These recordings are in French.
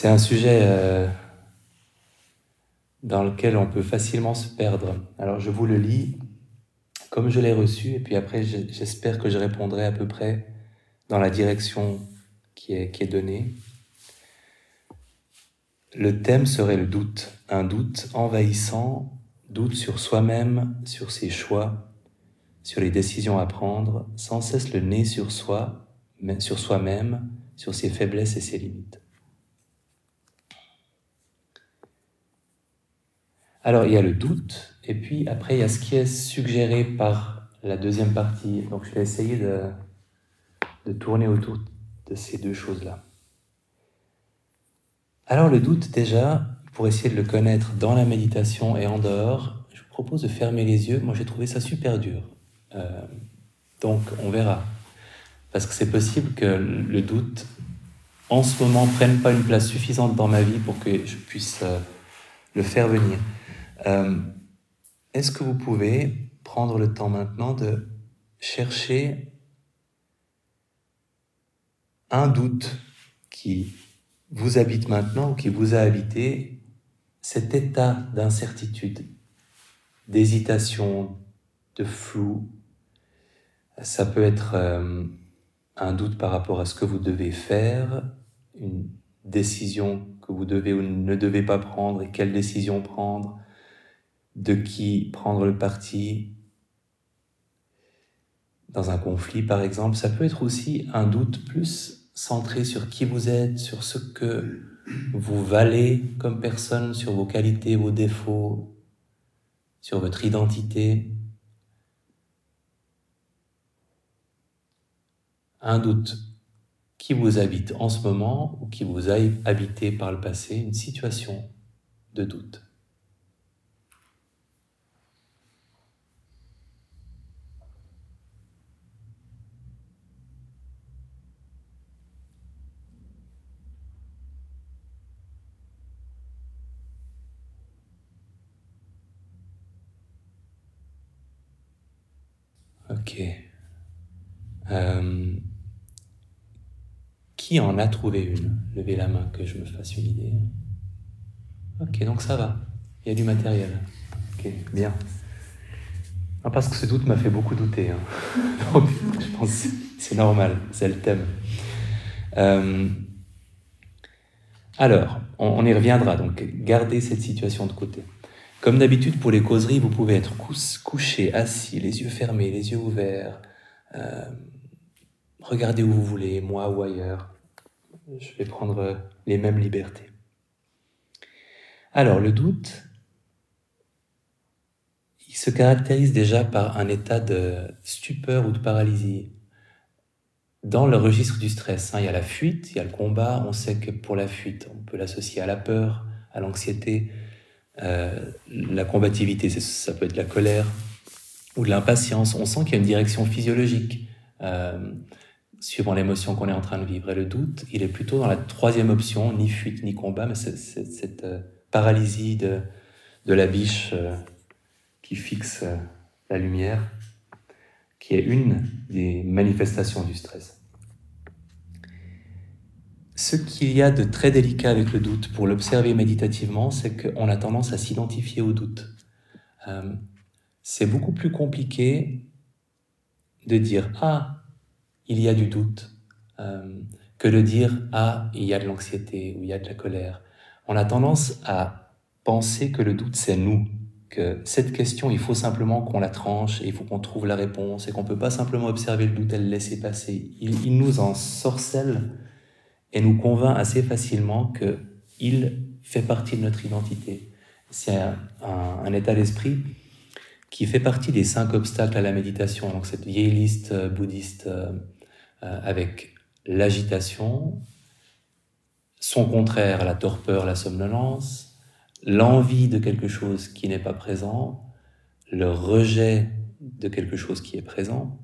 C'est un sujet euh, dans lequel on peut facilement se perdre. Alors je vous le lis comme je l'ai reçu, et puis après j'espère que je répondrai à peu près dans la direction qui est, donnée. Le thème serait le doute, un doute envahissant, doute sur soi-même, sur ses choix, sur les décisions à prendre, sans cesse le nez sur soi, sur soi-même, sur ses faiblesses et ses limites. Alors il y a le doute, et puis après il y a ce qui est suggéré par la deuxième partie. Donc je vais essayer de, tourner autour de ces deux choses-là. Alors le doute déjà, pour essayer de le connaître dans la méditation et en dehors, je vous propose de fermer les yeux. Moi j'ai trouvé ça super dur. Euh, donc on verra. Parce que c'est possible que le doute en ce moment prenne pas une place suffisante dans ma vie pour que je puisse euh, le faire venir. Euh, est-ce que vous pouvez prendre le temps maintenant de chercher un doute qui vous habite maintenant ou qui vous a habité, cet état d'incertitude, d'hésitation, de flou, ça peut être euh, un doute par rapport à ce que vous devez faire, une décision que vous devez ou ne devez pas prendre et quelle décision prendre, de qui prendre le parti dans un conflit par exemple, ça peut être aussi un doute plus centré sur qui vous êtes, sur ce que vous valez comme personne, sur vos qualités, vos défauts, sur votre identité. Un doute qui vous habite en ce moment ou qui vous a habité par le passé, une situation de doute. Ok. Euh, qui en a trouvé une? Levez la main que je me fasse une idée. Ok, donc ça va. Il y a du matériel. Ok, bien. parce que ce doute m'a fait beaucoup douter. Hein. donc, je pense que c'est normal, c'est le thème. Euh, alors, on, y reviendra. Donc, gardez cette situation de côté. Comme d'habitude pour les causeries, vous pouvez être couché, assis, les yeux fermés, les yeux ouverts. Euh, regardez où vous voulez, moi ou ailleurs. Je vais prendre les mêmes libertés. Alors, le doute, il se caractérise déjà par un état de stupeur ou de paralysie. Dans le registre du stress, hein, il y a la fuite, il y a le combat. On sait que pour la fuite, on peut l'associer à la peur, à l'anxiété. Euh, la combativité, ça peut être la colère ou de l'impatience. On sent qu'il y a une direction physiologique euh, suivant l'émotion qu'on est en train de vivre. Et le doute, il est plutôt dans la troisième option, ni fuite ni combat, mais c'est cette euh, paralysie de, de la biche qui fixe la lumière, qui est une des manifestations du stress. Ce qu'il y a de très délicat avec le doute, pour l'observer méditativement, c'est qu'on a tendance à s'identifier au doute. Euh, c'est beaucoup plus compliqué de dire Ah, il y a du doute, euh, que de dire Ah, il y a de l'anxiété ou il y a de la colère. On a tendance à penser que le doute, c'est nous, que cette question, il faut simplement qu'on la tranche il faut qu'on trouve la réponse et qu'on ne peut pas simplement observer le doute et le laisser passer. Il, il nous en sorcelle et nous convainc assez facilement qu'il fait partie de notre identité. C'est un, état d'esprit qui fait partie des cinq obstacles à la méditation. Donc cette vieille liste euh, bouddhiste euh, euh, avec l'agitation, son contraire, la torpeur, la somnolence, l'envie de quelque chose qui n'est pas présent, le rejet de quelque chose qui est présent,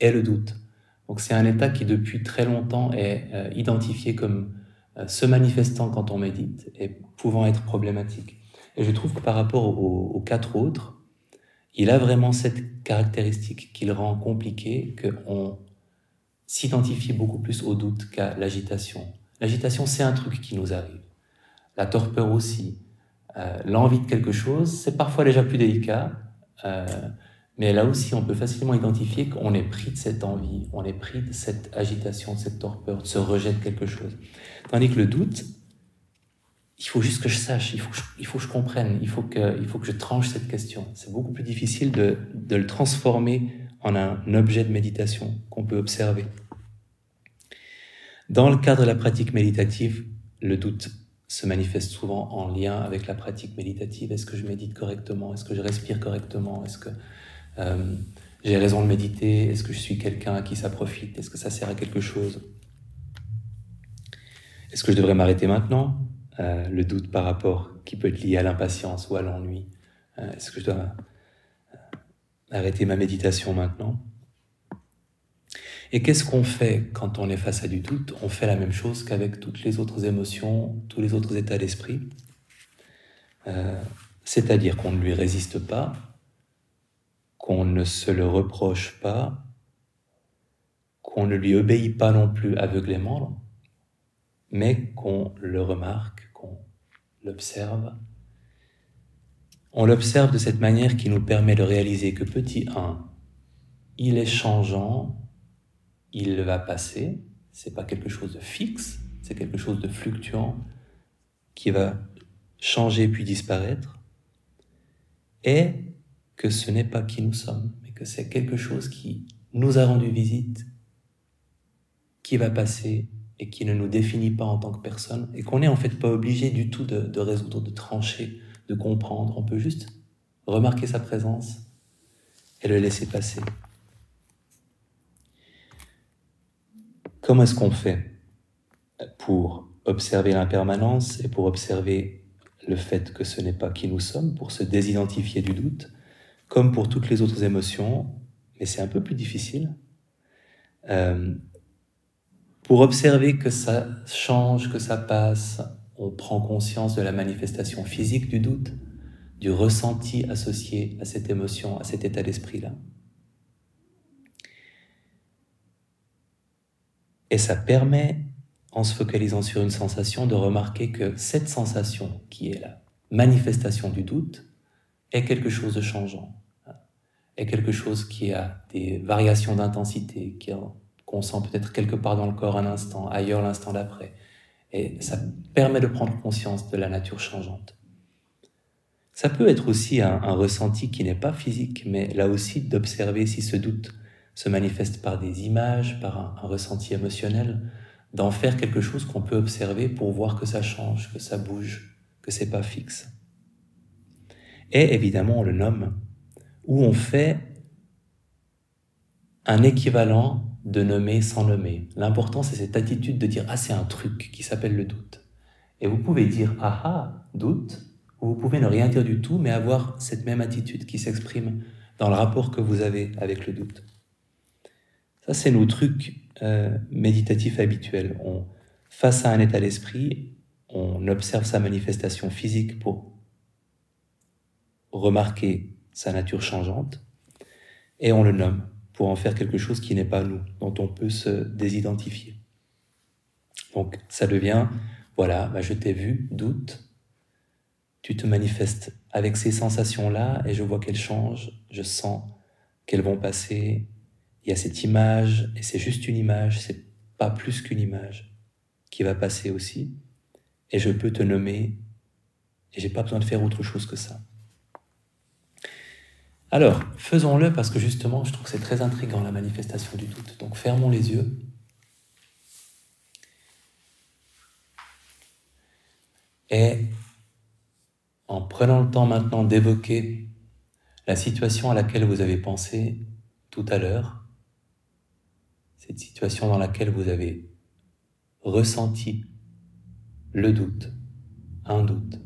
et le doute. Donc c'est un état qui depuis très longtemps est euh, identifié comme euh, se manifestant quand on médite et pouvant être problématique. Et je trouve que par rapport aux, quatre autres, il a vraiment cette caractéristique qui le rend compliqué, qu'on s'identifie beaucoup plus au doute qu'à l'agitation. L'agitation, c'est un truc qui nous arrive. La torpeur aussi. Euh, l'envie de quelque chose, c'est parfois déjà plus délicat, mais là aussi, on peut facilement identifier qu'on est pris de cette envie, on est pris de cette agitation, de cette torpeur, de ce rejet de quelque chose. Tandis que le doute, il faut juste que je sache, il faut que je, il faut que je comprenne, il faut que, il faut que je tranche cette question. C'est beaucoup plus difficile de, de le transformer en un objet de méditation qu'on peut observer. Dans le cadre de la pratique méditative, le doute se manifeste souvent en lien avec la pratique méditative. Est-ce que je médite correctement? Est-ce que je respire correctement? Est-ce que euh, j'ai raison de méditer. Est-ce que je suis quelqu'un à qui ça profite? Est-ce que ça sert à quelque chose? Est-ce que je devrais m'arrêter maintenant? Euh, Le doute par rapport qui peut être lié à l'impatience ou à l'ennui. Euh, est-ce que je dois arrêter ma méditation maintenant? Et qu'est-ce qu'on fait quand on est face à du doute? On fait la même chose qu'avec toutes les autres émotions, tous les autres états d'esprit. C'est-à-dire qu'on ne lui résiste pas, qu'on ne se le reproche pas, qu'on ne lui obéit pas non plus aveuglément, mais qu'on le remarque, qu'on l'observe. On l'observe de cette manière qui nous permet de réaliser que petit 1, il est changeant, il va passer, c'est pas quelque chose de fixe, c'est quelque chose de fluctuant qui va changer puis disparaître. Et que ce n'est pas qui nous sommes, mais que c'est quelque chose qui nous a rendu visite, qui va passer et qui ne nous définit pas en tant que personne, et qu'on n'est en fait pas obligé du tout de, résoudre, de trancher, de comprendre. On peut juste remarquer sa présence et le laisser passer. Comment est-ce qu'on fait pour observer l'impermanence et pour observer le fait que ce n'est pas qui nous sommes, pour se désidentifier du doute? Comme pour toutes les autres émotions, mais c'est un peu plus difficile, euh, pour observer que ça change, que ça passe, on prend conscience de la manifestation physique du doute, du ressenti associé à cette émotion, à cet état d'esprit-là. Et ça permet, en se focalisant sur une sensation, de remarquer que cette sensation, qui est la manifestation du doute, est quelque chose de changeant est quelque chose qui a des variations d'intensité, qu'on sent peut-être quelque part dans le corps un instant, ailleurs l'instant d'après. Et ça permet de prendre conscience de la nature changeante. Ça peut être aussi un, ressenti qui n'est pas physique, mais là aussi d'observer si ce doute se manifeste par des images, par un, un ressenti émotionnel, d'en faire quelque chose qu'on peut observer pour voir que ça change, que ça bouge, que c'est pas fixe. Et évidemment, on le nomme où on fait un équivalent de nommer sans nommer. L'important, c'est cette attitude de dire Ah, c'est un truc qui s'appelle le doute. Et vous pouvez dire Ah ah, doute, ou vous pouvez ne rien dire du tout, mais avoir cette même attitude qui s'exprime dans le rapport que vous avez avec le doute. Ça, c'est nos trucs euh, méditatifs habituels. On, face à un état d'esprit, on observe sa manifestation physique pour remarquer sa nature changeante, et on le nomme pour en faire quelque chose qui n'est pas nous, dont on peut se désidentifier. Donc ça devient, voilà, bah, je t'ai vu, doute, tu te manifestes avec ces sensations-là et je vois qu'elles changent, je sens qu'elles vont passer, il y a cette image, et c'est juste une image, c'est pas plus qu'une image, qui va passer aussi, et je peux te nommer, et j'ai pas besoin de faire autre chose que ça. Alors, faisons-le parce que justement, je trouve que c'est très intriguant la manifestation du doute. Donc, fermons les yeux. Et en prenant le temps maintenant d'évoquer la situation à laquelle vous avez pensé tout à l'heure, cette situation dans laquelle vous avez ressenti le doute, un doute,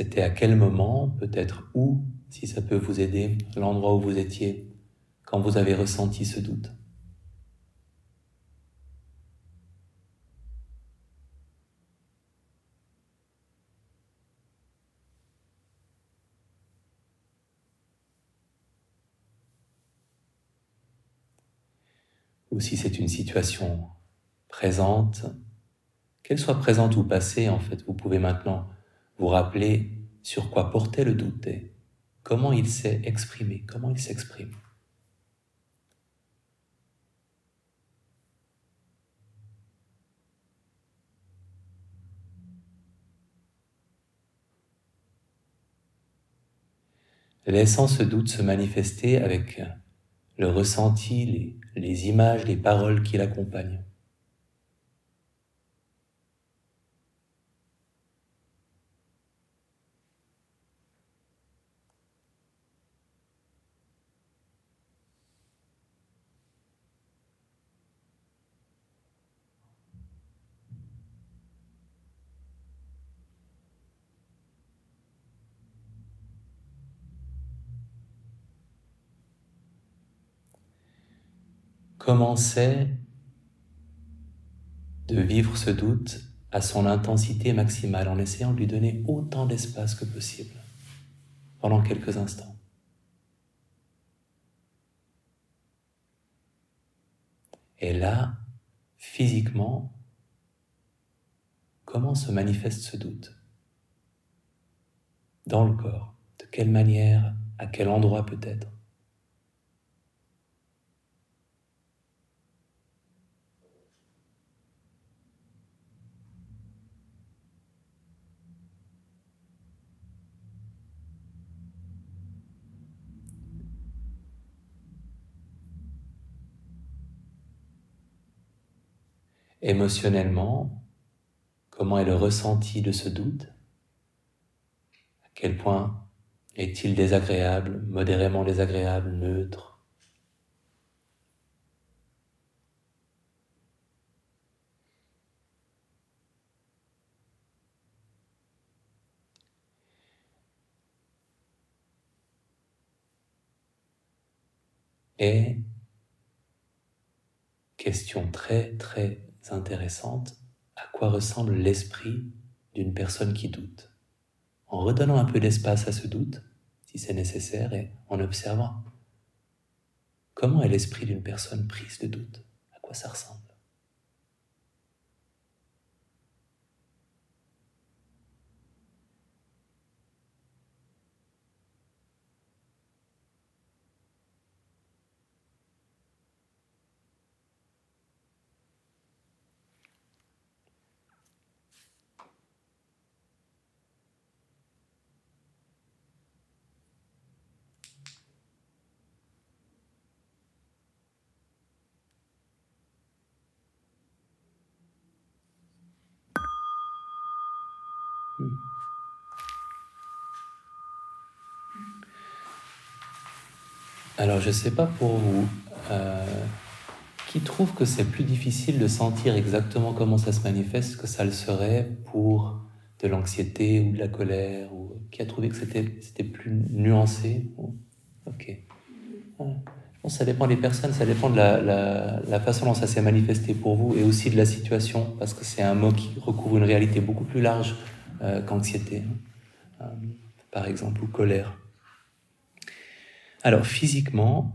C'était à quel moment, peut-être où, si ça peut vous aider, l'endroit où vous étiez quand vous avez ressenti ce doute? ou si c'est une situation présente, qu'elle soit présente ou passée, en fait, vous pouvez maintenant vous rappeler sur quoi portait le doute comment il s'est exprimé, comment il s'exprime. Laissant ce doute se manifester avec le ressenti, les images, les paroles qui l'accompagnent. Commençait de vivre ce doute à son intensité maximale en essayant de lui donner autant d'espace que possible pendant quelques instants. Et là, physiquement, comment se manifeste ce doute? Dans le corps De quelle manière À quel endroit peut-être? Émotionnellement, comment est le ressenti de ce doute? À quel point est-il désagréable, modérément désagréable, neutre? Et question très très intéressante, à quoi ressemble l'esprit d'une personne qui doute. En redonnant un peu d'espace à ce doute, si c'est nécessaire, et en observant comment est l'esprit d'une personne prise de doute, à quoi ça ressemble? Alors, je ne sais pas pour vous, euh, qui trouve que c'est plus difficile de sentir exactement comment ça se manifeste que ça le serait pour de l'anxiété ou de la colère, ou qui a trouvé que c'était plus nuancé Ok. Je pense que ça dépend des personnes, ça dépend de la, la façon dont ça s'est manifesté pour vous et aussi de la situation, parce que c'est un mot qui recouvre une réalité beaucoup plus large euh, qu'anxiété, hein. euh, par exemple, ou colère. Alors, physiquement,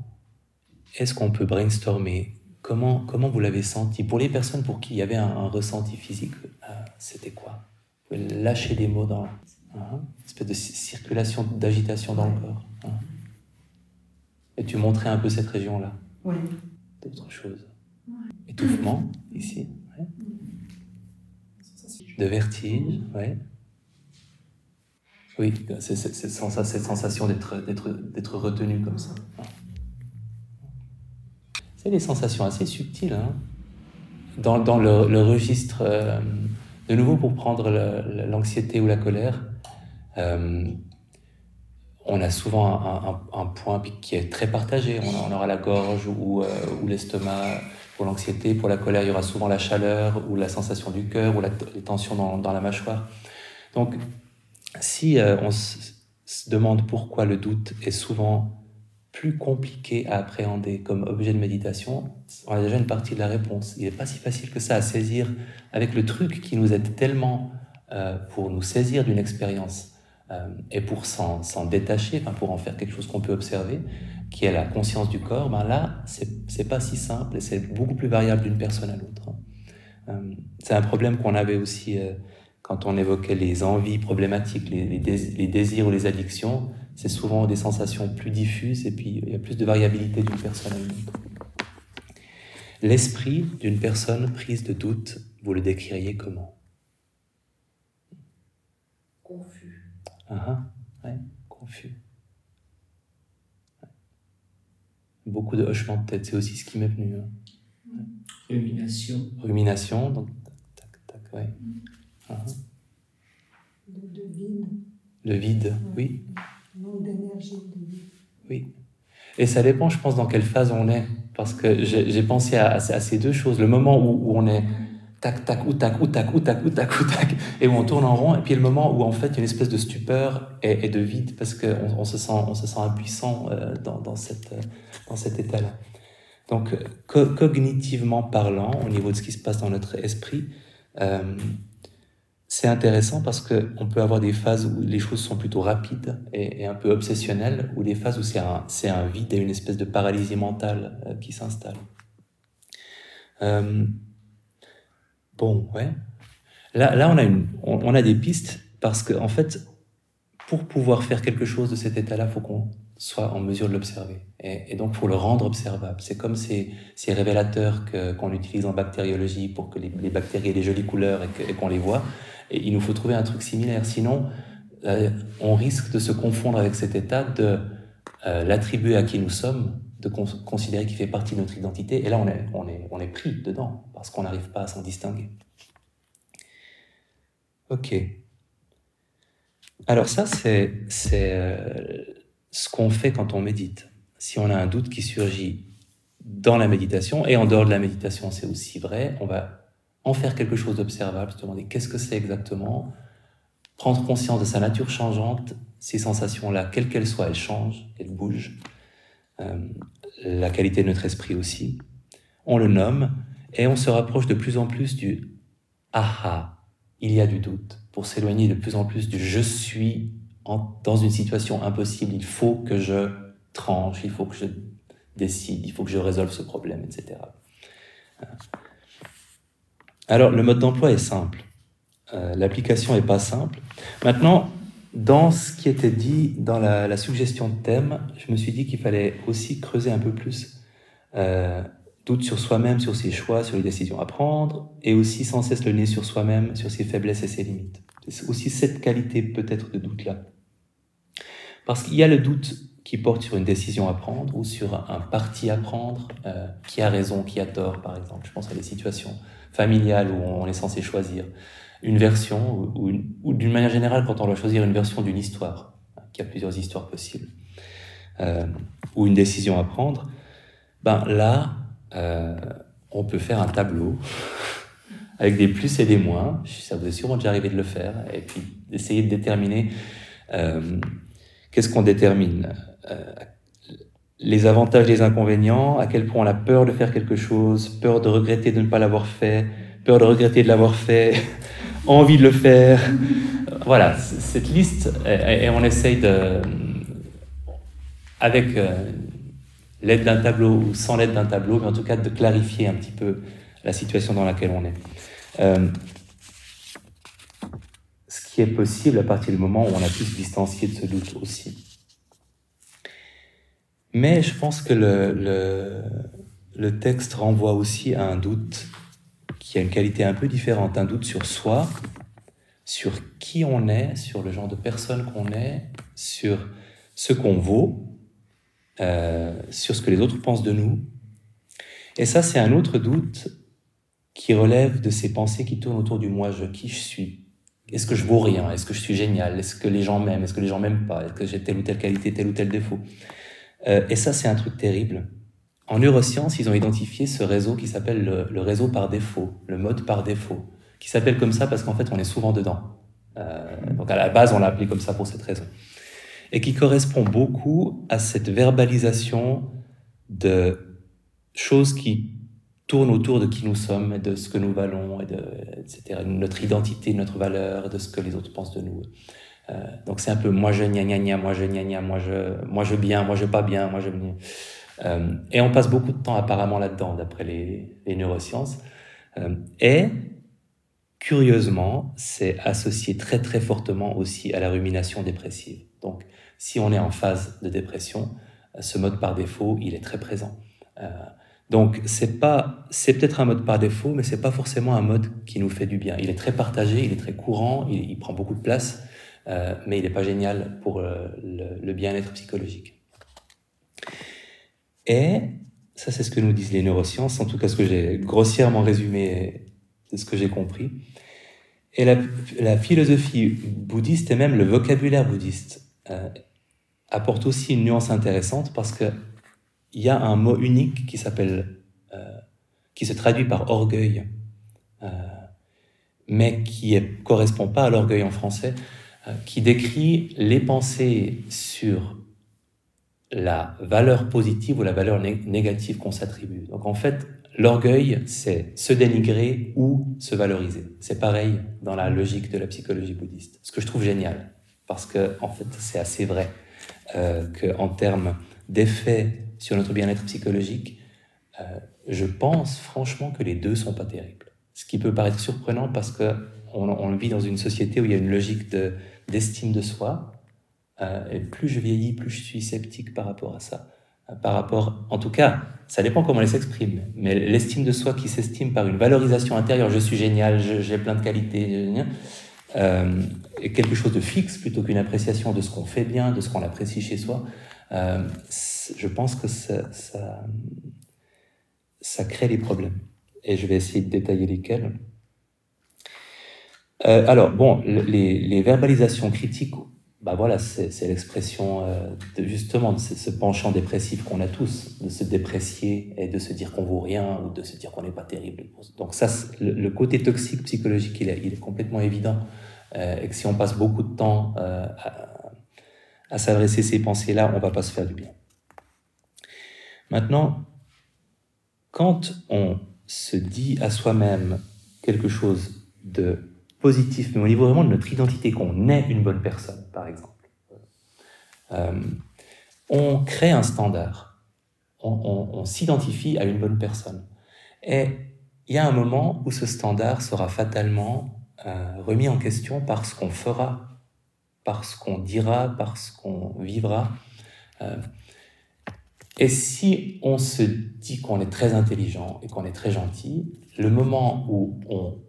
est-ce qu'on peut brainstormer? Comment, comment vous l'avez senti? Pour les personnes pour qui il y avait un, ressenti physique, euh, c'était quoi? Vous pouvez lâcher des mots dans hein, une espèce de circulation, d'agitation dans le corps. Hein. Et tu montrais un peu cette région-là? Oui. D'autres choses. Étouffement, ici. De vertige, ouais. Oui, c'est cette, sensation d'être retenu comme ça. C'est des sensations assez subtiles. Hein. dans, le, registre, euh, de nouveau pour prendre l'anxiété ou la colère, euh, on a souvent un, point qui est très partagé. On, aura la gorge ou, euh, ou l'estomac pour l'anxiété. Pour la colère, il y aura souvent la chaleur ou la sensation du cœur ou les tensions dans, dans la mâchoire. Donc, si euh, on se demande pourquoi le doute est souvent plus compliqué à appréhender comme objet de méditation, on a déjà une partie de la réponse. Il n'est pas si facile que ça à saisir avec le truc qui nous aide tellement euh, pour nous saisir d'une expérience euh, et pour s'en détacher, enfin pour en faire quelque chose qu'on peut observer, qui est la conscience du corps, ben là, c'est pas si simple et c'est beaucoup plus variable d'une personne à l'autre. Euh, c'est un problème qu'on avait aussi quand on évoquait les envies problématiques, les, les, désirs ou les addictions. C'est souvent des sensations plus diffuses et puis il y a plus de variabilité d'une personne à une autre. L'esprit d'une personne prise de doute, vous le décririez comment? Confus. Ah, ah ouais, confus. Beaucoup de hochements de tête, c'est aussi ce qui m'est venu. Hein. Rumination. Rumination, donc tac, tac, ouais. Uh de, vide. Le vide, oui. Manque d'énergie, de vide. Oui. Et ça dépend, je pense, dans quelle phase on est. Parce que j'ai pensé à, à, ces deux choses. Le moment où, où on est tac, tac, ou tac, ou tac, ou tac, ou tac, ou tac, et où on tourne en rond, et puis le moment où en fait il y a une espèce de stupeur et, de vide, parce qu'on on se, sent, on se sent impuissant euh, dans, dans, cette, euh, dans cet état-là. Donc, cognitivement parlant, au niveau de ce qui se passe dans notre esprit, euh, c'est intéressant parce qu'on peut avoir des phases où les choses sont plutôt rapides et, un peu obsessionnelles, ou des phases où c'est un, vide et une espèce de paralysie mentale qui s'installe. Bon, ouais. Là, là on, a on, a des pistes parce qu'en en fait, pour pouvoir faire quelque chose de cet état-là, il faut qu'on soit en mesure de l'observer. Et, donc, il faut le rendre observable. C'est comme ces, ces révélateurs qu'on utilise en bactériologie pour que les, bactéries aient des jolies couleurs et qu'on les voit. Et il nous faut trouver un truc similaire. Sinon, euh, on risque de se confondre avec cet état, de euh, l'attribuer à qui nous sommes, de considérer qu'il fait partie de notre identité. Et là, on est, on est, on est pris dedans, parce qu'on n'arrive pas à s'en distinguer. Ok. Alors ça, c'est euh, ce qu'on fait quand on médite. Si on a un doute qui surgit dans la méditation, et en dehors de la méditation, c'est aussi vrai, on va en faire quelque chose d'observable, se demander qu'est-ce que c'est exactement, prendre conscience de sa nature changeante, ces sensations-là, quelles qu'elles soient, elles changent, elles bougent. Euh, la qualité de notre esprit aussi. On le nomme et on se rapproche de plus en plus du aha, il y a du doute, pour s'éloigner de plus en plus du je suis dans une situation impossible, il faut que je tranche, il faut que je décide, il faut que je résolve ce problème, etc. Alors le mode d'emploi est simple, euh, l'application n'est pas simple. Maintenant, dans ce qui était dit dans la, suggestion de thème, je me suis dit qu'il fallait aussi creuser un peu plus euh, doute sur soi-même, sur ses choix, sur les décisions à prendre, et aussi sans cesse le nez sur soi-même, sur ses faiblesses et ses limites. C'est aussi cette qualité peut-être de doute-là. Parce qu'il y a le doute qui porte sur une décision à prendre ou sur un parti à prendre, euh, qui a raison, qui a tort, par exemple. Je pense à des situations familiales où on est censé choisir une version, ou, d'une manière générale, quand on doit choisir une version d'une histoire, qu'il y a plusieurs histoires possibles, euh, ou une décision à prendre, ben là, euh, on peut faire un tableau avec des plus et des moins. Ça vous est sûrement déjà arrivé de le faire, et puis d'essayer de déterminer euh, qu'est-ce qu'on détermine. Les avantages, les inconvénients, à quel point on a peur de faire quelque chose, peur de regretter de ne pas l'avoir fait, peur de regretter de l'avoir fait, envie de le faire. Voilà, cette liste, et, on essaye de, avec euh, l'aide d'un tableau ou sans l'aide d'un tableau, mais en tout cas de clarifier un petit peu la situation dans laquelle on est. Euh, ce qui est possible à partir du moment où on a pu se distancier de ce doute aussi. Mais je pense que le, le, texte renvoie aussi à un doute qui a une qualité un peu différente, un doute sur soi, sur qui on est, sur le genre de personne qu'on est, sur ce qu'on vaut, euh, sur ce que les autres pensent de nous. Et ça, c'est un autre doute qui relève de ces pensées qui tournent autour du moi, je, qui je suis. Est-ce que je vaux rien? Est-ce que je suis génial? Est-ce que les gens m'aiment? Est-ce que les gens m'aiment pas? Est-ce que j'ai telle ou telle qualité, tel ou tel défaut? Et ça, c'est un truc terrible. En neurosciences, ils ont identifié ce réseau qui s'appelle le, réseau par défaut, le mode par défaut, qui s'appelle comme ça parce qu'en fait, on est souvent dedans. Euh, donc à la base, on l'a appelé comme ça pour cette raison. Et qui correspond beaucoup à cette verbalisation de choses qui tournent autour de qui nous sommes, et de ce que nous valons, et de, etc., notre identité, notre valeur, de ce que les autres pensent de nous. Donc c'est un peu moi je gna gna gna, moi je gna gna, moi je, moi je bien, moi je pas bien, moi je... et on passe beaucoup de temps apparemment là-dedans, d'après les, neurosciences. et curieusement, c'est associé très très fortement aussi à la rumination dépressive. Donc si on est en phase de dépression, ce mode par défaut, il est très présent. Euh, donc c'est pas, c'est peut-être un mode par défaut, mais c'est pas forcément un mode qui nous fait du bien. Il est très partagé, il est très courant, il, prend beaucoup de place, euh, mais il n'est pas génial pour euh, le, bien-être psychologique. Et ça, c'est ce que nous disent les neurosciences, en tout cas ce que j'ai grossièrement résumé de ce que j'ai compris. Et la, philosophie bouddhiste et même le vocabulaire bouddhiste apporte aussi une nuance intéressante parce que il y a un mot unique qui s'appelle, euh, qui se traduit par orgueil, euh, mais qui ne correspond pas à l'orgueil en français, euh, qui décrit les pensées sur la valeur positive ou la valeur négative qu'on s'attribue. Donc en fait, l'orgueil, c'est se dénigrer ou se valoriser. C'est pareil dans la logique de la psychologie bouddhiste. Ce que je trouve génial, parce que en fait, c'est assez vrai euh, qu'en termes d'effet sur notre bien-être psychologique, euh, je pense franchement que les deux sont pas terribles. Ce qui peut paraître surprenant parce que on, vit dans une société où il y a une logique d'estime de, soi. Euh, et plus je vieillis, plus je suis sceptique par rapport à ça. Euh, par rapport, en tout cas, ça dépend comment elle s'exprime, mais l'estime de soi qui s'estime par une valorisation intérieure, je suis génial, j'ai plein de qualités, euh, quelque chose de fixe plutôt qu'une appréciation de ce qu'on fait bien, de ce qu'on apprécie chez soi, je pense que ça, ça, crée des problèmes. Et je vais essayer de détailler lesquels. Euh, alors, bon, les, verbalisations critiques, bah voilà, c'est l'expression euh, de, justement de ce, penchant dépressif qu'on a tous, de se déprécier et de se dire qu'on vaut rien ou de se dire qu'on n'est pas terrible. Donc ça, le, côté toxique psychologique, il est, complètement évident. et que si on passe beaucoup de temps à, à s'adresser ces pensées-là, on ne va pas se faire du bien. Maintenant, quand on se dit à soi-même quelque chose de positif, mais au niveau vraiment de notre identité, qu'on est une bonne personne, par exemple, euh, on crée un standard, on, s'identifie à une bonne personne. Et il y a un moment où ce standard sera fatalement euh, remis en question par ce qu'on fera parce qu'on dira, parce qu'on vivra. Euh, et si on se dit qu'on est très intelligent et qu'on est très gentil, le moment où on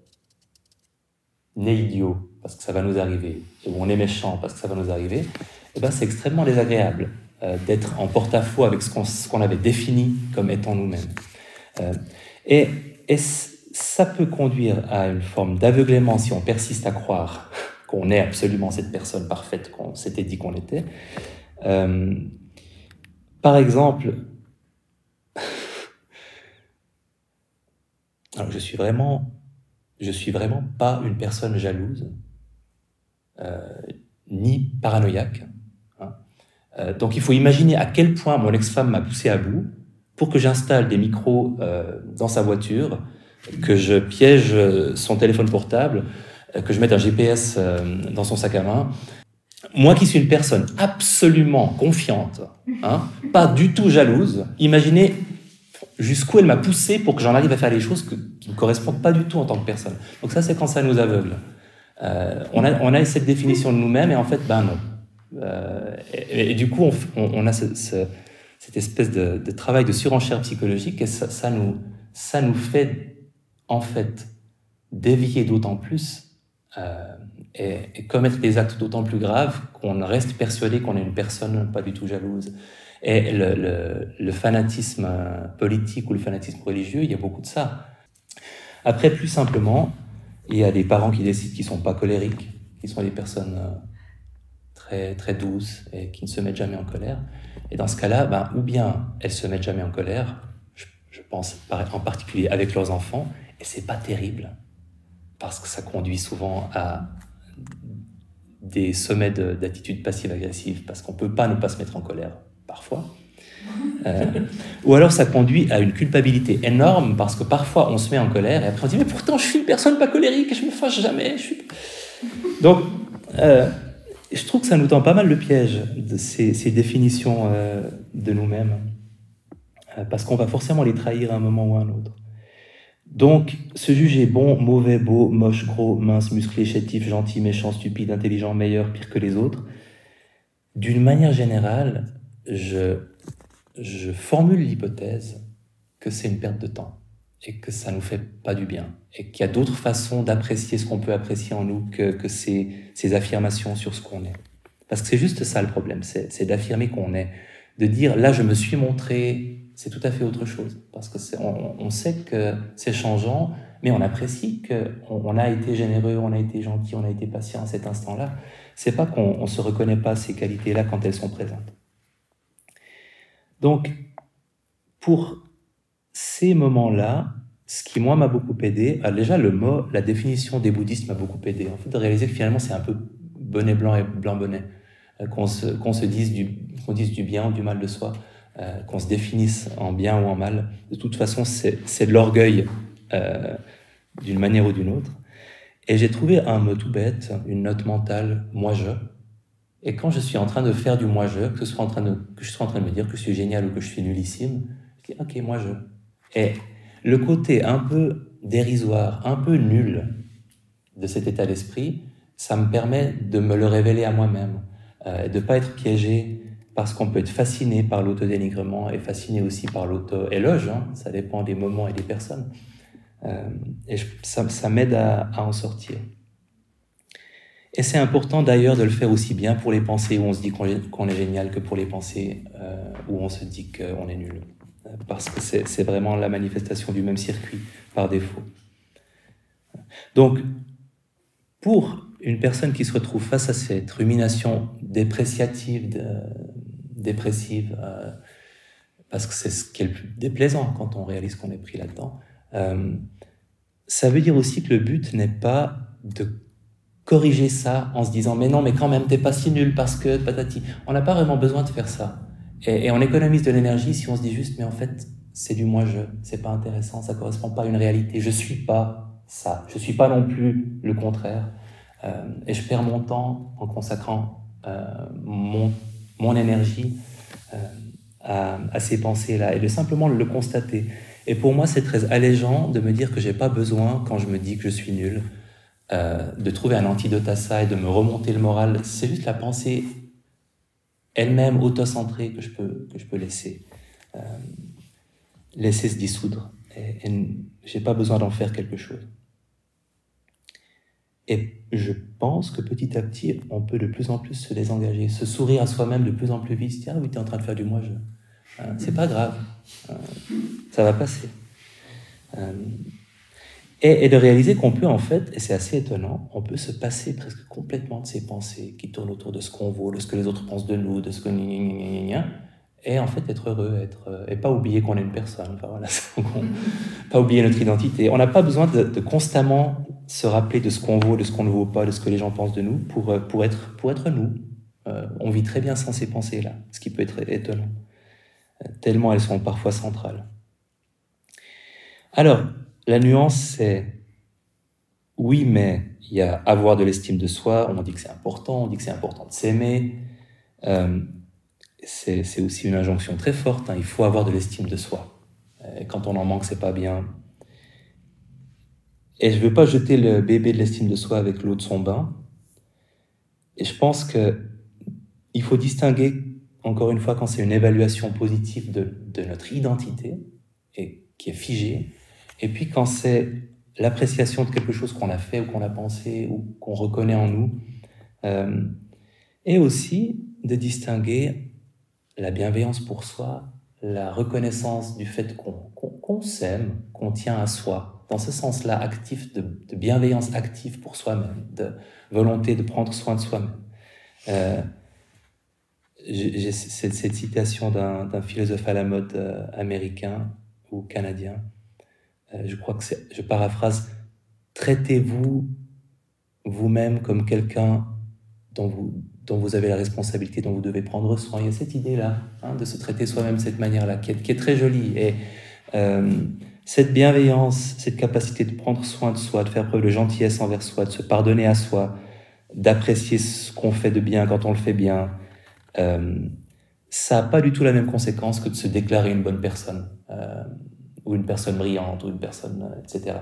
est idiot, parce que ça va nous arriver, où on est méchant, parce que ça va nous arriver, eh ben c'est extrêmement désagréable euh, d'être en porte-à-faux avec ce qu'on avait défini comme étant nous-mêmes. Euh, et, ça peut conduire à une forme d'aveuglement si on persiste à croire qu'on est absolument cette personne parfaite qu'on s'était dit qu'on était. Euh, par exemple, je suis vraiment, je suis vraiment pas une personne jalouse, euh, ni paranoïaque. Hein. Euh, donc il faut imaginer à quel point mon ex-femme m'a poussé à bout pour que j'installe des micros dans sa voiture, que je piège son téléphone portable, euh, que je mette un GPS euh, dans son sac à main. Moi qui suis une personne absolument confiante, hein, pas du tout jalouse, imaginez jusqu'où elle m'a poussé pour que j'en arrive à faire les choses qui ne correspondent pas du tout en tant que personne. Donc ça, c'est quand ça nous aveugle. Euh, on, a, cette définition de nous-mêmes et en fait, ben non. et, du coup, on, a cette espèce de, travail de surenchère psychologique et ça, ça, nous, ça nous fait en fait dévier d'autant plus euh, et, commettre des actes d'autant plus graves qu'on reste persuadé qu'on est une personne pas du tout jalouse. Et le, fanatisme politique ou le fanatisme religieux, il y a beaucoup de ça. Après, plus simplement, il y a des parents qui décident qu'ils sont pas colériques, qui sont des personnes euh, très, très douces et qui ne se mettent jamais en colère. Et dans ce cas-là, ben, ou bien elles se mettent jamais en colère, je, pense en particulier avec leurs enfants, et c'est pas terrible parce que ça conduit souvent à des sommets d'attitude passive-agressive, parce qu'on ne peut pas ne pas se mettre en colère, parfois. Euh, ou alors ça conduit à une culpabilité énorme, parce que parfois on se met en colère, et après on dit, mais pourtant je suis une personne pas colérique, je me fâche jamais. Donc, euh, je trouve que ça nous tend pas mal le piège de ces, ces définitions euh, de nous-mêmes, parce qu'on va forcément les trahir à un moment ou à un autre. Donc, se juger bon, mauvais, beau, moche, gros, mince, musclé, chétif, gentil, méchant, stupide, intelligent, meilleur, pire que les autres, d'une manière générale, je, formule l'hypothèse que c'est une perte de temps et que ça nous fait pas du bien et qu'il y a d'autres façons d'apprécier ce qu'on peut apprécier en nous que, ces affirmations sur ce qu'on est. Parce que c'est juste ça le problème, c'est d'affirmer qu'on est. De dire là je me suis montré, c'est tout à fait autre chose. Parce que on, on, sait que c'est changeant, mais on apprécie qu'on on a été généreux, on a été gentil, on a été patient à cet instant-là. C'est pas qu'on ne se reconnaît pas ces qualités-là quand elles sont présentes. Donc, pour ces moments-là, ce qui, moi, m'a beaucoup aidé, ah, déjà, le mot, la définition des bouddhistes m'a beaucoup aidé. En fait, de réaliser que finalement, c'est un peu bonnet blanc et blanc bonnet. Euh, qu'on se, qu'on se dise, du, qu'on dise du bien ou du mal de soi, euh, qu'on se définisse en bien ou en mal. De toute façon, c'est, c'est de l'orgueil euh, d'une manière ou d'une autre. Et j'ai trouvé un mot tout bête, une note mentale, moi-je. Et quand je suis en train de faire du moi-je, que, je sois en train de me dire que je suis génial ou que je suis nullissime, je dis, ok, moi-je. Et le côté un peu dérisoire, un peu nul de cet état d'esprit, ça me permet de me le révéler à moi-même, euh, de ne pas être piégé parce qu'on peut être fasciné par l'autodénigrement et fasciné aussi par l'auto-éloge, hein, ça dépend des moments et des personnes. Euh, et ça, m'aide à, en sortir. Et c'est important d'ailleurs de le faire aussi bien pour les pensées où on se dit qu'on est, génial que pour les pensées euh, où on se dit qu'on est nul parce que c'est vraiment la manifestation du même circuit par défaut. Donc, pour une personne qui se retrouve face à cette rumination dépréciative, dépressive, euh, parce que c'est ce qui est le plus déplaisant quand on réalise qu'on est pris là-dedans, euh, ça veut dire aussi que le but n'est pas de corriger ça en se disant mais non mais quand même t'es pas si nul parce que patati. On n'a pas vraiment besoin de faire ça. Et, on économise de l'énergie si on se dit juste, mais en fait, c'est du moi-je, c'est pas intéressant, ça correspond pas à une réalité. Je suis pas ça, je suis pas non plus le contraire. Euh, et je perds mon temps en consacrant euh, mon, mon énergie euh, à, à, ces pensées-là et de simplement le constater. Et pour moi, c'est très allégeant de me dire que j'ai pas besoin, quand je me dis que je suis nul, euh, de trouver un antidote à ça et de me remonter le moral. C'est juste la pensée elle-même autocentrée que je peux, que je peux laisser, euh, laisser se dissoudre. Et, et j'ai pas besoin d'en faire quelque chose. Et je pense que petit à petit, on peut de plus en plus se désengager, se sourire à soi-même de plus en plus vite. Tiens, oui, tu es en train de faire du moi-je. Euh, c'est pas grave. Euh, ça va passer. Et, et, de réaliser qu'on peut en fait, et c'est assez étonnant, on peut se passer presque complètement de ces pensées qui tournent autour de ce qu'on vaut, de ce que les autres pensent de nous, de ce que et en fait être heureux, être euh, et pas oublier qu'on est une personne. Enfin, voilà, pas oublier notre identité. On n'a pas besoin de, de, constamment se rappeler de ce qu'on vaut, de ce qu'on ne vaut pas, de ce que les gens pensent de nous pour euh, pour être pour être nous. Euh, on vit très bien sans ces pensées-là, ce qui peut être étonnant, euh, tellement elles sont parfois centrales. Alors, la nuance, c'est oui, mais il y a avoir de l'estime de soi, on dit que c'est important, on dit que c'est important de s'aimer. Euh, c'est aussi une injonction très forte, hein, il faut avoir de l'estime de soi. Et quand on en manque, c'est pas bien. Et je veux pas jeter le bébé de l'estime de soi avec l'eau de son bain. Et je pense que il faut distinguer, encore une fois, quand c'est une évaluation positive de notre identité, et qui est figée, et puis quand c'est l'appréciation de quelque chose qu'on a fait ou qu'on a pensé ou qu'on reconnaît en nous, euh, et aussi de distinguer la bienveillance pour soi, la reconnaissance du fait qu'on qu s'aime, qu'on tient à soi, dans ce sens-là actif de, bienveillance active pour soi-même, de volonté de prendre soin de soi-même. Euh, J'ai cette, citation d'un philosophe à la mode euh, américain ou canadien je crois que je paraphrase, traitez-vous vous-même comme quelqu'un dont vous, avez la responsabilité, dont vous devez prendre soin. Il y a cette idée-là, hein, de se traiter soi-même de cette manière-là, qui est, très jolie. Et euh, cette bienveillance, cette capacité de prendre soin de soi, de faire preuve de gentillesse envers soi, de se pardonner à soi, d'apprécier ce qu'on fait de bien quand on le fait bien, euh, ça n'a pas du tout la même conséquence que de se déclarer une bonne personne, euh, ou une personne brillante, ou une personne, euh, etc.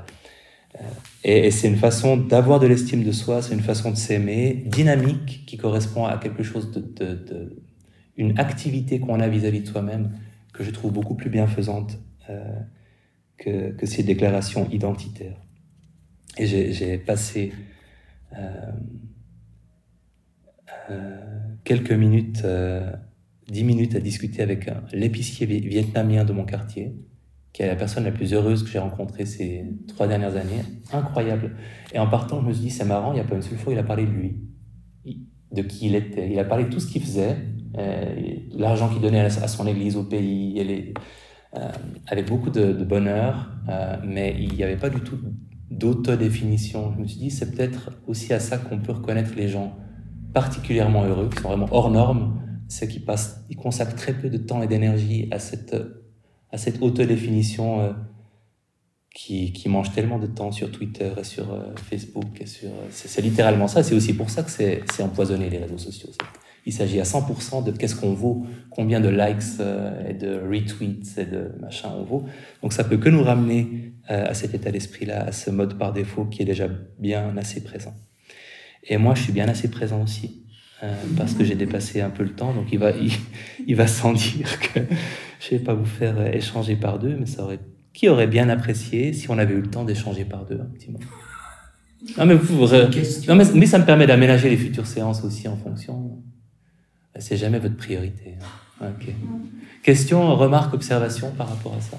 Et, c'est une façon d'avoir de l'estime de soi, c'est une façon de s'aimer, dynamique, qui correspond à quelque chose de, une activité qu'on a vis-à-vis de soi-même, que je trouve beaucoup plus bienfaisante que, que ces déclarations identitaires. Et j'ai passé euh, euh, quelques minutes, euh, dix minutes à discuter avec l'épicier vietnamien de mon quartier, qui est la personne la plus heureuse que j'ai rencontrée ces trois dernières années. Incroyable. Et en partant, je me suis dit, c'est marrant, il n'y a pas une seule fois il a parlé de lui, de qui il était. Il a parlé de tout ce qu'il faisait, l'argent qu'il donnait à son église, au pays, et avec beaucoup de, bonheur, mais il n'y avait pas du tout d'autodéfinition. Je me suis dit, c'est peut-être aussi à ça qu'on peut reconnaître les gens particulièrement heureux, qui sont vraiment hors normes, c'est qu'ils ils consacrent très peu de temps et d'énergie à cette, à cette autodéfinition euh, qui, mange tellement de temps sur Twitter et sur euh, Facebook. Sur, c'est, littéralement ça. C'est aussi pour ça que c'est, empoisonné les réseaux sociaux. Il s'agit à 100% de qu'est-ce qu'on vaut, combien de likes euh, et de retweets et de machin on vaut. Donc ça peut que nous ramener euh, à cet état d'esprit-là, à ce mode par défaut qui est déjà bien assez présent. Et moi, je suis bien assez présent aussi. Euh, parce que j'ai dépassé un peu le temps, donc il va, il, va sans dire que je vais pas vous faire échanger par deux, mais ça aurait, qui aurait bien apprécié si on avait eu le temps d'échanger par deux un petit moment? Non mais, vous, non mais, mais ça me permet d'aménager les futures séances aussi en fonction. C'est jamais votre priorité. Hein. Question, remarque, observation par rapport à ça?